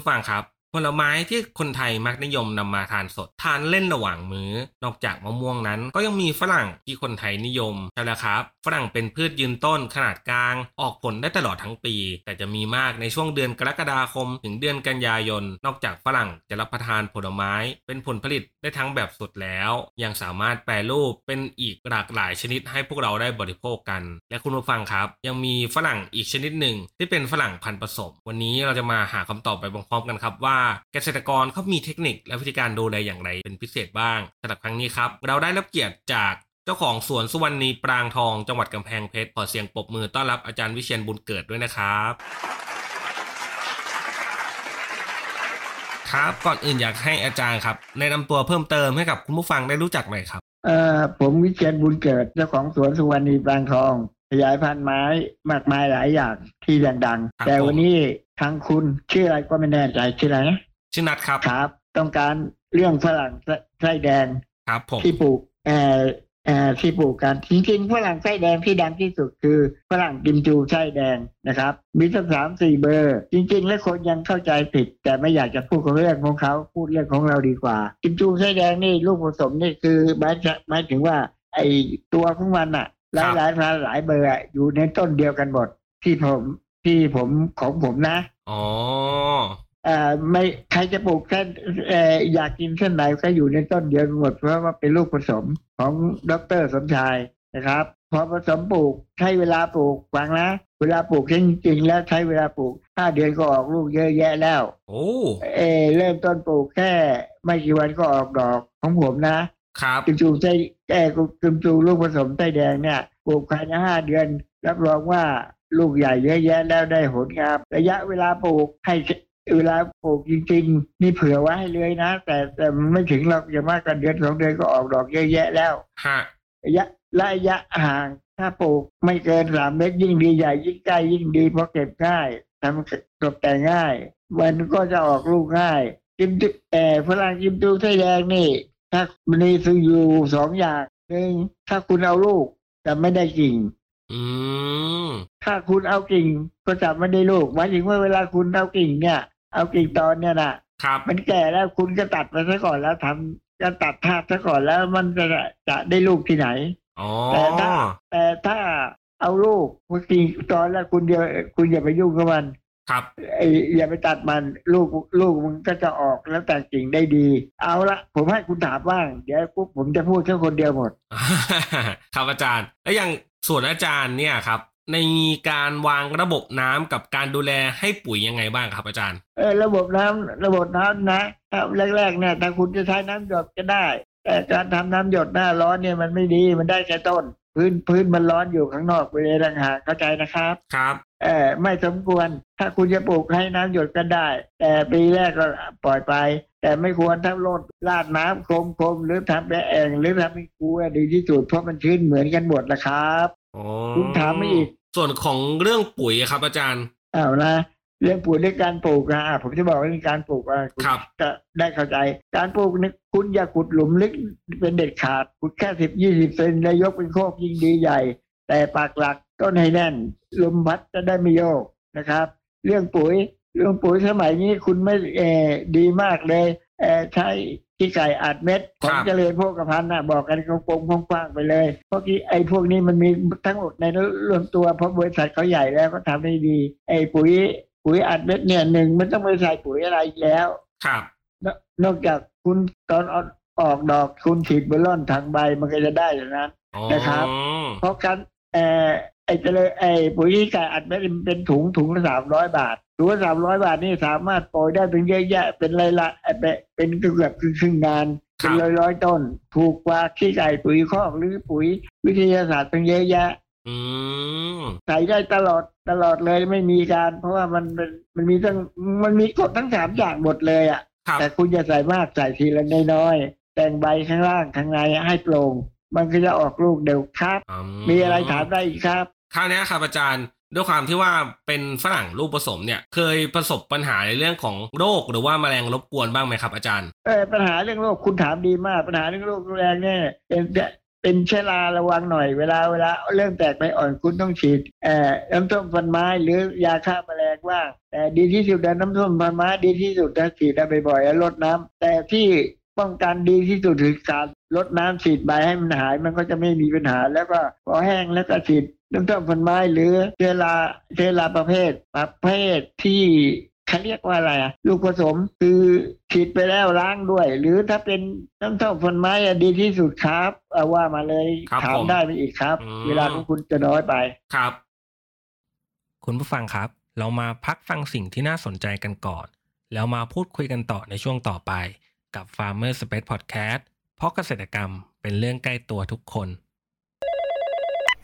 ผู้ฟังครับ ผลไม้ที่คนไทยมักนิยมนำมาทานสด ทานเล่นระหว่างมื้อ นอกจากมะม่วงนั้น ก็ยังมีฝรั่งที่คนไทยนิยมใช่แล้วครับ ฝรั่งเป็นพืชยืนต้นขนาดกลาง ออกผลได้ตลอดทั้งปี แต่จะมีมากในช่วงเดือนกรกฎาคม ถึงเดือนกันยายน นอกจากฝรั่งจะรับประทานผลไม้ เป็นผลผลิตได้ทั้งแบบสดแล้ว ยังสามารถแปรรูปเป็นอีกหลากหลายชนิดให้พวกเราได้บริโภคกัน และคุณผู้ฟังครับ ยังมีฝรั่งอีกชนิดหนึ่งที่เป็นฝรั่งพันธุ์ผสม วันนี้เราจะมาหาคำตอบไปพร้อมๆกันครับว่าเกษตรกรเขามีเทคนิคและวิธีการดูแลอย่างไรเป็นพิเศษบ้างสำหรับครั้งนี้ครับ เราได้รับเกียรติจากเจ้าของสวนสุวรรณีปรางทองจังหวัดกำแพงเพชรขอเสียงปรบมือต้อนรับอาจารย์วิเชียนบุญเกิดด้วยนะครับ ครับก่อนอื่นอยากให้อาจารย์ครับแนะนำตัวเพิ่มเติมให้กับคุณผู้ฟังได้รู้จักหน่อยครับเอ่อผมวิเชียนบุญเกิดเจ้าของสวนสุวรรณีปรางทอง ขยายพันธุ์ไม้มากมายหลายอย่างที่ดังครับๆแต่ผมวันนี้ทางคุณชื่ออะไรก็ไม่แน่ใจชื่ออะไรนะชื่อนัทครับครับ ต้องการเรื่องฝรั่งไส้ไส้แดงครับผมที่ปลูกเอ่อเอ่อที่ปลูกกันจริงๆฝรั่งไส้แดงที่ดังที่สุดคือฝรั่งกิมจูไส้แดงนะครับ มีสักสามสี่เบอร์ จริง ๆ แล้วคนยังเข้าใจผิด แต่ไม่อยากจะพูดของเรื่องของเขาพูดเรื่องของเราดีกว่า กิมจูไส้แดงนี่ลูกผสมนี่คือหมายจะหมายถึงว่า ไอตัวของมันอะ หลายหลายพันหลายเบอร์อะอยู่ในต้นเดียวกันหมดที่ผมที่ผมของผมนะอ๋อเอ่อไม่ใครจะปลูกเส้นเอ่ออยากกินเส้นไหนก็อยู่ในต้นเดียวกันหมดเพราะว่าเป็นลูกผสมของดรสมชายนะครับ พอผสมปลูกใช้เวลาปลูกฟังนะเวลาปลูกจริงๆแล้วใช้เวลาปลูกห้าเดือนก็ออกลูกเยอะแยะแล้ว โอ้เออเริ่มต้นปลูกแค่ไม่กี่วันก็ออกดอกของผมนะ ครับกิมจูไส้แก่กิมจูลูกผสมไส้แดงเนี่ยปลูกภายในห้าเดือน รับรองว่าลูกใหญ่เยอะแยะแล้วได้ผลงามระยะเวลาปลูกให้เวลาปลูกจริงๆ นี่เผื่อไว้ให้เลยนะ แต่แต่มันไม่ถึงเราจะมากกันเดือนสองเดือนก็ออกดอกเยอะแยะแล้วฮะระยะระยะห่างถ้าปลูกไม่เกินสามเมตรยิ่งดีใหญ่ยิ่งใกล้ยิ่งดีเพราะเก็บง่ายทำตกแต่งง่าย มันก็จะออกลูกง่ายกิมจูเออฝรั่งกิมจูไส้แดงนี่ ถ้ามันมีซื้ออยู่สองอย่างหนึ่งถ้าคุณเอาลูกแต่ไม่ได้กิ่งอืมถ้าคุณเอากิ่งก็จะไม่ได้ลูกหมายถึงว่าเวลาคุณเอากิ่งเนี่ย เอากิ่งตอนเนี่ยนะครับมันแก่แล้วคุณก็ตัดไปซะก่อนแล้วทำก็ตัดทาบซะก่อนแล้วมันจะจะได้ลูกที่ไหนอ๋อแต่ถ้าแต่ถ้าเอาลูกคุณกิ่งตอนแล้วคุณเดียวคุณอย่าไปยุ่งกับมัน ครับไอ้อย่าไปตัดมันลูกลูกมันก็จะออกแล้วแต่กิ่งได้ดี เอาละผมให้คุณถามบ้างเดี๋ยวปุ๊บผมจะพูดแค่คนเดียวหมด ครับอาจารย์ แล้วอย่างส่วนอาจารย์เนี่ยครับในการวางระบบน้ำกับการดูแลให้ปุ๋ยยังไงบ้างครับอาจารย์ เออระบบน้ำระบบน้ำนะถ้าแรกๆเนี่ยถ้าคุณจะใช้น้ำหยดก็ได้ แต่การทำน้ำหยดหน้าร้อนเนี่ยมันไม่ดีมันได้แค่ต้น พื้นพื้นมันร้อนอยู่ข้างนอกไปเลยต่างหากเข้าใจนะครับครับเออไม่สมควรถ้าคุณจะปลูกให้น้ำหยดก็ได้ แต่ปีแรกก็ปล่อยไป แต่ไม่ควรทั้งโลดลาดน้ำโคมๆหรือทำแบะแองหรือทำเป็นคูอะดีที่สุดเพราะมันชื้นเหมือนกันหมดนะครับอ๋อคุณถามมาอีก ส่วนของเรื่องปุ๋ยครับอาจารย์เอานะ เรื่องปลูกด้วยการปลูกนะอะผมจะบอกว่าเรื่องการปลูกอะณครับจะได้เข้าใจ การปลูกเนี่ยคุณอย่าขุดหลุมลึกเป็นเด็ดขาดขุดแค่สิบยี่สิบเซนแล้วยกเป็นโคกยิ่งดีใหญ่ แต่ปากหลักต้นให้แน่นลมพัดจะได้ไม่โยกนะครับ เรื่องปุ๋ยเรื่องปุ๋ยสมัยนี้คุณไม่เออดีมากเลยเออใช้ที่ไก่อัดเม็ดของครับเจริญโภคภัณฑ์นะบอกกันกงๆกว้างๆไปเลยเพราะที่ไอ้พวกนี้มันมีทั้งหมดในรวมตัวเพราะบริษัทเขาใหญ่แล้วก็ทำได้ดี ไอ้ปุ๋ย ปุ๋ยอัดเม็ดเนี่ยหนึ่งมันต้องไม่ใส่ปุ๋ยอะไรอีกแล้ว ครับนนอกจากคุณตอนออกออกดอกคุณฉีดเบลลอนทางใบมันก็จะได้อย่างนั้นอ๋อนะครับ เพราะการเอ่อไอ้เจริญไอ้ปุ๋ยที่ไก่อัดเม็ดมันเป็นถุงถุงละสามร้อยบาทตัวสามร้อยบาทนี่สามารถปล่อยได้เป็นเยอะแยะเป็นไรละเป็นเป็นเกือบครึ่งงานครัเป็นบร้อยร้อยๆต้น ถูกกว่าขี้ไก่ปุ๋ยคอกหรือปุ๋ยวิทยาศาสตร์เป็นเยอะแยะ อืมใส่ได้ตลอดตลอดเลยไม่มีการ เพราะว่ามันมันมันมีทั้งมันมีกฎทั้งสามอย่างหมดเลยอะครับแต่คุณจะใส่มากใส่ทีละน้อยๆแต่งใบข้างล่างข้างในให้โปร่งมันก็จะออกลูกเร็วครับอืมีอะไรถามได้อีกครับคราวเนี้ยครับอาจารย์ด้วยความที่ว่าเป็นฝรั่งลูกผสมเนี่ย เคยประสบปัญหาในเรื่องของโรคหรือว่าแมลงรบกวนบ้างไหมครับอาจารย์เออปัญหาเรื่องโรคคุณถามดีมาก ปัญหาเรื่องโรครุนแรงเนี่ยเป็น เป็นเชื้อราระวังหน่อยเวลาเวลาเริ่มแตกใบอ่อนคุณต้องฉีดเอ่อน้ำส้มฟันไม้หรือยาฆ่าแมลงว่างแต่ดีที่สุดนะน้ำส้มฟันไม้ดีที่สุดนะฉีดได้บ่อยๆแล้วลดน้ำแต่ที่ป้องกันดีที่สุดคือการลดน้ำฉีดใบให้มันหายมันก็จะไม่มีปัญหา แล้วก็พอแห้งแล้วก็ฉีดน้ำส้มฟันไม้หรือเชื้อราเชื้อราประเภทประเภทที่ เขาเรียกว่าอะไรอะลูกผสมคือฉีดไปแล้วล้างด้วย หรือถ้าเป็นน้ำส้มฟันไม้อะดีที่สุดครับเอาว่ามาเลยครับถามผมได้ไปอีกครับอืมเวลาของคุณจะน้อยไปครับ คุณผู้ฟังครับ เรามาพักฟังสิ่งที่น่าสนใจกันก่อน แล้วมาพูดคุยกันต่อในช่วงต่อไป กับ Farmer Space Podcast เพราะเกษตรกรรมเป็นเรื่องใกล้ตัวทุกคน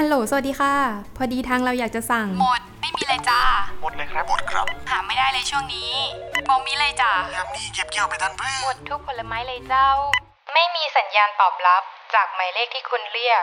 ฮัลโหล สวัสดีค่ะ พอดีทางเราอยากจะสั่ง หมด ไม่มีเลยจ้า หมดเลยครับ หมดครับ หาไม่ได้เลยช่วงนี้บอมีเลยจ้ายามนี้เก็บเกี่ยวไปทันเพื่อหมดทุกผลไม้เลยเจ้า ไม่มีสัญญาณตอบรับจากหมายเลขที่คุณเรียก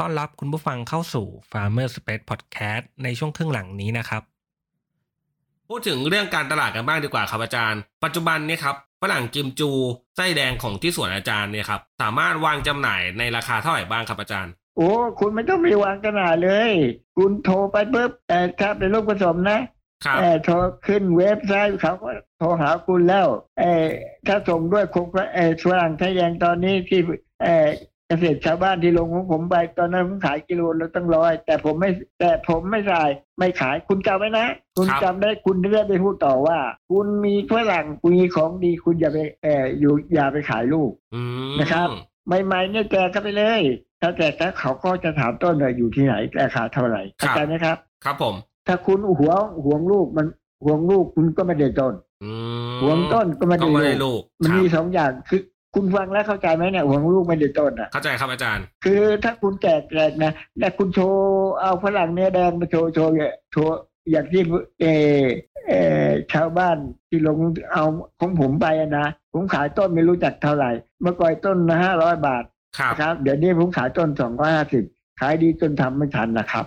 ต้อนรับคุณผู้ฟังเข้าสู่ Farmer Space Podcast ในช่วงครึ่งหลังนี้นะครับ พูดถึงเรื่องการตลาดกันบ้างดีกว่าครับอาจารย์ ปัจจุบันนี้ครับฝรั่งกิมจูไส้แดงของที่สวนอาจารย์เนี่ยครับสามารถวางจำหน่ายในราคาเท่าไหร่บ้างครับอาจารย์ โอ้คุณไม่ต้องไปวางกันหนาเลย คุณโทรไปปุ๊บแต่ถ้าเป็นลูกผสมนะครับเออโทรขึ้นเว็บไซต์เขาก็โทรหาคุณแล้วเออถ้าส่งด้วยคงเออฝรั่งไทยแดงตอนนี้ที่เออ เกษตรชาวบ้านที่ลงของผมไปตอนนั้นผมขายกิโลละตั้งร้อย แต่ผมไม่แต่ผมไม่ขายไม่ขายคุณจำไว้นะ คุณครับจำได้คุณจะได้ไปพูดต่อว่า คุณมีฝรั่งคุณมีของดีคุณอย่าไปเอออยู่อย่าไปขายลูกอืมนะครับใหม่ๆเนี่ยแจกเข้าไปเลย ถ้าแจกแล้วเขาก็จะถามต้นว่าอยู่ที่ไหนราคาเท่าไหร่เข้าใจไหมครับ ครับผม ถ้าคุณหวงหวงลูกมันหวงลูกคุณก็ไม่ได้ต้นอืมหวงต้นก็ไม่ก็ได้ไม่ได้ลูกลูกมันครับมีสองอย่างคือ คุณฟังแล้วเข้าใจไหมเนี่ยหวงลูกไม่ได้ต้นอะเข้าใจครับอาจารย์ คือถ้าคุณแจกแจกนะแต่คุณโชว์เอาฝรั่งเนื้อแดงมาโชว์โชว์โชว์อย่างที่เออเออชาวบ้านที่ลงเอาของผมไปอะนะผมขายต้นไม่รู้จักเท่าไหร่ เมื่อก่อนต้นละห้าร้อยบาทครับนะครับ เดี๋ยวนี้ผมขายต้นสองร้อยห้าสิบขายดีจนทำไม่ทันนะครับ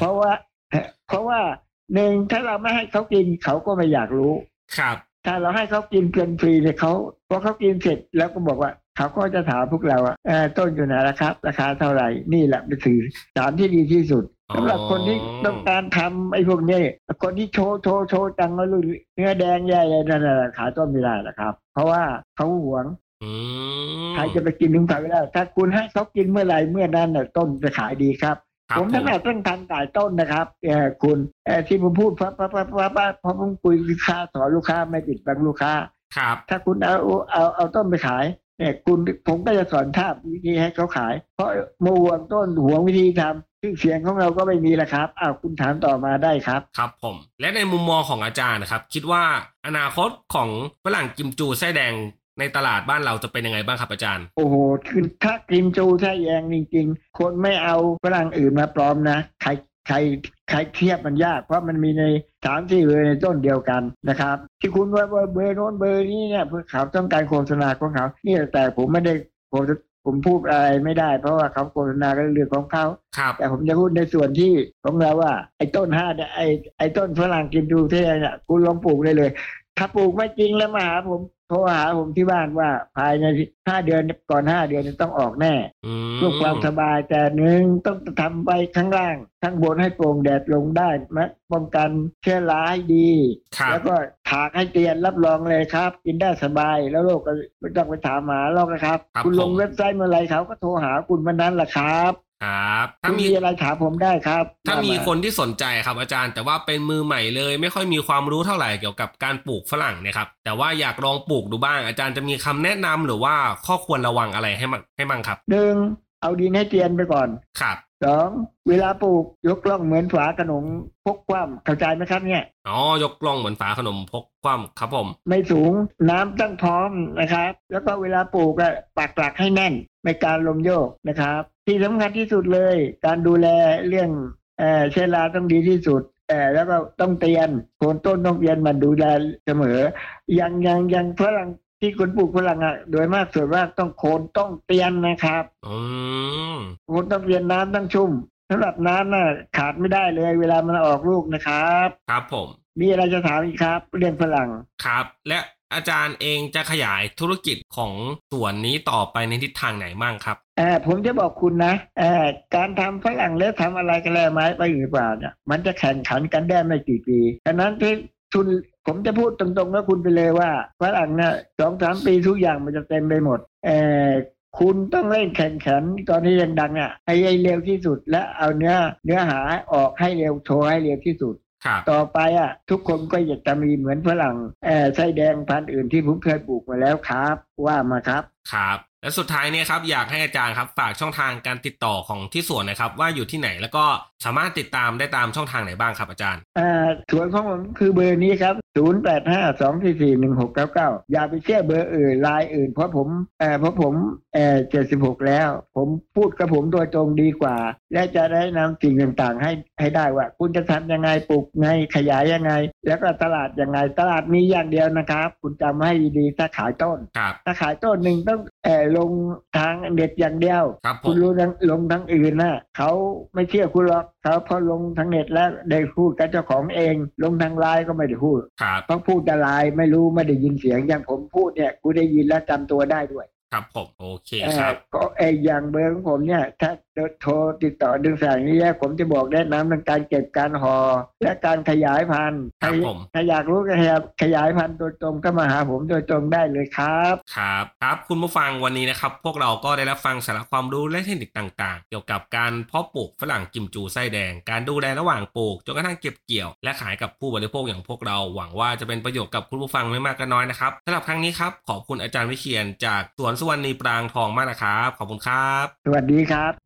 เพราะว่า เพราะว่าหนึ่งถ้าเราไม่ให้เขากินเขาก็ไม่อยากรู้ครับ ถ้าเราให้เขากินเกินฟรีเนี่ยเขาพอเขากินเสร็จแล้วก็บอกว่าเขาก็จะถามพวกเราว่าเอ่อต้นอยู่ไหนราคาราคาเท่าไหร่นี่แหละเป็นสื่อสารที่ดีที่สุดอ๋อสำหรับคนที่ต้องการทำไอ้พวกนี้คนที่โชว์โชว์โชว์จังว่าลูกเนื้อแดงใหญ่ๆนั่นแหละขายต้นไม่ได้หรอกครับ เพราะว่าเขาหวงอืมใครจะไปกินถึงขายไม่ได้ถ้าคุณให้เขากินเมื่อไหร่เมื่อนั้นน่ะต้นจะขายดีครับครับ ผมผถมนัดเรื่องทางจ่ายต้นนะครับเออคุณเออที่ผมพูดเพราะเพราะเพราะเพราะเพราะเพราะผมคุยลูกค้าสอนลูกค้าไม่ปิดบังลูกค้า ครับ ถ้าคุณเอาเอาเอาต้นไปขายเนี่ยคุณผมก็จะสอนท่าวิธีให้เขาขาย เพราะมาห่วงต้นห่วงวิธีทำชื่อเสียงของเราก็ไม่มีแล้วครับอ้าวคุณถามต่อมาได้ครับ ครับผม และในมุมมองของอาจารย์นะครับ คิดว่าอนาคตของฝรั่งกิมจูไส้แดง ในตลาดบ้านเราจะเป็นยังไงบ้างครับอาจารย์ โอ้โหคือถ้ากินจูใช่แยงจริง ๆ คนไม่เอาฝรั่งอื่นมาปลอมนะใครใครใครเทียบมันยากเพราะมันมีในสามสี่เบอร์ในต้นเดียวกันนะครับ ที่คุณว่าว่าเบอร์โน้นเบอร์นี้เนี่ยเพื่อเขาต้องการโฆษณาของเขาเนี่ยแต่ผมไม่ได้ผมผมพูดอะไรไม่ได้ เพราะว่าเขาโฆษณาก็เรื่องของเขาครับแต่ผมจะพูดในส่วนที่ของเราว่า ไอ้ต้นห้าเนี่ยไอ้ไอ้ต้นฝรั่งกินดูเท่เนี่ยคุณลองปลูกได้เลย ถ้าปลูกไม่จริงแล้วมาหาผมโทรหาผมที่บ้านว่าภายในห้าเดือนก่อนห้าเดือนเนี่ยต้องออกแน่อืมเพื่อความสบายแต่หนึ่งต้องทำไปข้างล่าง ข้างบนให้โปร่งแดดลงได้มะป้องกันเชื้อราให้ดีครับแล้วก็ถากให้เตียนรับรองเลยครับ กินได้สบายแล้วโรคก็ไม่ต้องไปถามหาโรคนะครับครับ คุณลงผมเว็บไซต์เมื่อไหรเขาก็โทรหาคุณเมื่อนั้นแหละครับ ครับ ถ้าคุณมีมีอะไรถามผมได้ครับ ถ้ามีว่คนที่สนใจครับอาจารย์ แต่ว่าเป็นมือใหม่เลย ไม่ค่อยมีความรู้เท่าไหร่เกี่ยวกับการปลูกฝรั่งเนี่ยครับแต่ว่าอยากลองปลูกดูบ้างอาจารย์จะมีคำแนะนำหรือว่าข้อควรระวังอะไรให้มั่งให้มั่งครับหนึ่ง เอาดินให้เตียนไปก่อนครับสองเวลาปลูกยกล่องเหมือนฝาขนมพกคว่ำเข้าใจไหมครับเนี่ยอ๋อยกล่องเหมือนฝาขนมพกคว่ำครับผม ไม่สูงน้ำต้องพร้อมนะครับ แล้วก็เวลาปลูกอะปักหลักให้แน่นไม่การลมโยกนะครับ ที่สำคัญที่สุดเลย การดูแลเรื่องเอ่อเชื้อราต้องดีที่สุดเอ่อแล้วก็ต้องเตียนโคนต้นต้องเตียนมันดูแลเสมออย่างอย่างอย่างฝรั่ง ที่คนปลูกฝรั่งอะโดยมากส่วนมากต้องโคนต้องเตียนนะครับอืมโคนต้องเตียนน้ำต้องชุ่มสำหรับน้ำน่ะขาดไม่ได้เลย เวลามันออกลูกนะครับ ครับผม มีอะไรจะถามอีกครับ เรื่องฝรั่งครับ และอาจารย์เองจะขยายธุรกิจของส่วนนี้ต่อไปในทิศทางไหนบ้างครับเออผมจะบอกคุณนะเออการทำฝรั่งแล้วทำอะไรกันแล้วไม้ไปหรือเปล่าเนี่ยมันจะแข่งขันกันได้ไม่กี่ปีดังนั้น ที่ทุนผมจะพูดตรงๆกับคุณไปเลยว่าฝรั่งเนี่ยสองสามปีทุกอย่างมันจะเต็มไปหมดเออคุณต้องเล่นแข่งขันตอนนี้ยังดังอะให้ให้เร็วที่สุดและเอาเนื้อเนื้อหาออกให้เร็วโชว์ให้เร็วที่สุดครับต่อไปอะ ทุกคนก็อยากจะมีเหมือนฝรั่งเออไส้แดงพันธุ์อื่นที่ผมเคยปลูกมาแล้วครับ ว่ามาครับ ครับ และสุดท้ายเนี่ยครับอยากให้อาจารย์ครับฝากช่องทางการติดต่อของที่สวนนะครับ ว่าอยู่ที่ไหนแล้วก็สามารถติดตามได้ตามช่องทางไหนบ้างครับอาจารย์อ่าสวนของผมคือเบอร์นี้ครับ 0 8 5 2 4 4 1 6 9 9 อย่าไปเชื่อเบอร์อื่นไลน์อื่น เพราะผมเอ่อเพราะผมเอ่อ76 แล้ว ผมพูดกับผมโดยตรงดีกว่า และจะได้นำสิ่งต่างๆ ให้ให้ได้ว่า คุณจะทำยังไงปลูกไงขยายยังไง แล้วก็ตลาดยังไงตลาดมีอย่างเดียวนะครับ คุณจำให้ดีๆถ้าขายต้นครับถ้าขายต้นหนึ่งต้องเอ่อลงทางเน็ตอย่างเดียวครับผคุณมรู้ทางลงทางอื่นนะเขาไม่เชื่อคุณหรอกเขาพอลงทางเน็ตแล้วได้พูดกับเจ้าของเอง ลงทางไลน์ก็ไม่ได้พูดครับเพราะพูดแต่ไลน์ไม่รู้ไม่ได้ยินเสียงอย่างผมพูดเนี่ยกูได้ยินแล้วจำตัวได้ด้วยครับผมโอเคเอ่อครับก็ไออย่างเบอร์ของผมเนี่ยถ้า โทรติดต่อดึงสายนี้ผมจะบอกแนะนำเรื่องการเก็บการห่อและการขยายพันธุ์ครับใครผมถ้าอยากรู้ก็ขยายขยายพันธุ์โดยตรงก็มาหาผมโดยตรงได้เลยครับครับครับคุณผู้ฟังวันนี้นะครับ พวกเราก็ได้รับฟังสาระความรู้และเทคนิคต่างๆ เกี่ยวกับการเพาะปลูกฝรั่งกิมจูไส้แดง การดูแลระหว่างปลูกจนกระทั่งเก็บเกี่ยว และขายกับผู้บริโภคอย่างพวกเราหวังว่าจะเป็นประโยชน์กับคุณผู้ฟังไม่มากก็น้อยนะครับสำหรับครั้งนี้ครับขอบคุณอาจารย์วิเชียนจากสวนสุวรรณีปรางทองมากนะครับขอบคุณครับ สวัสดีครับ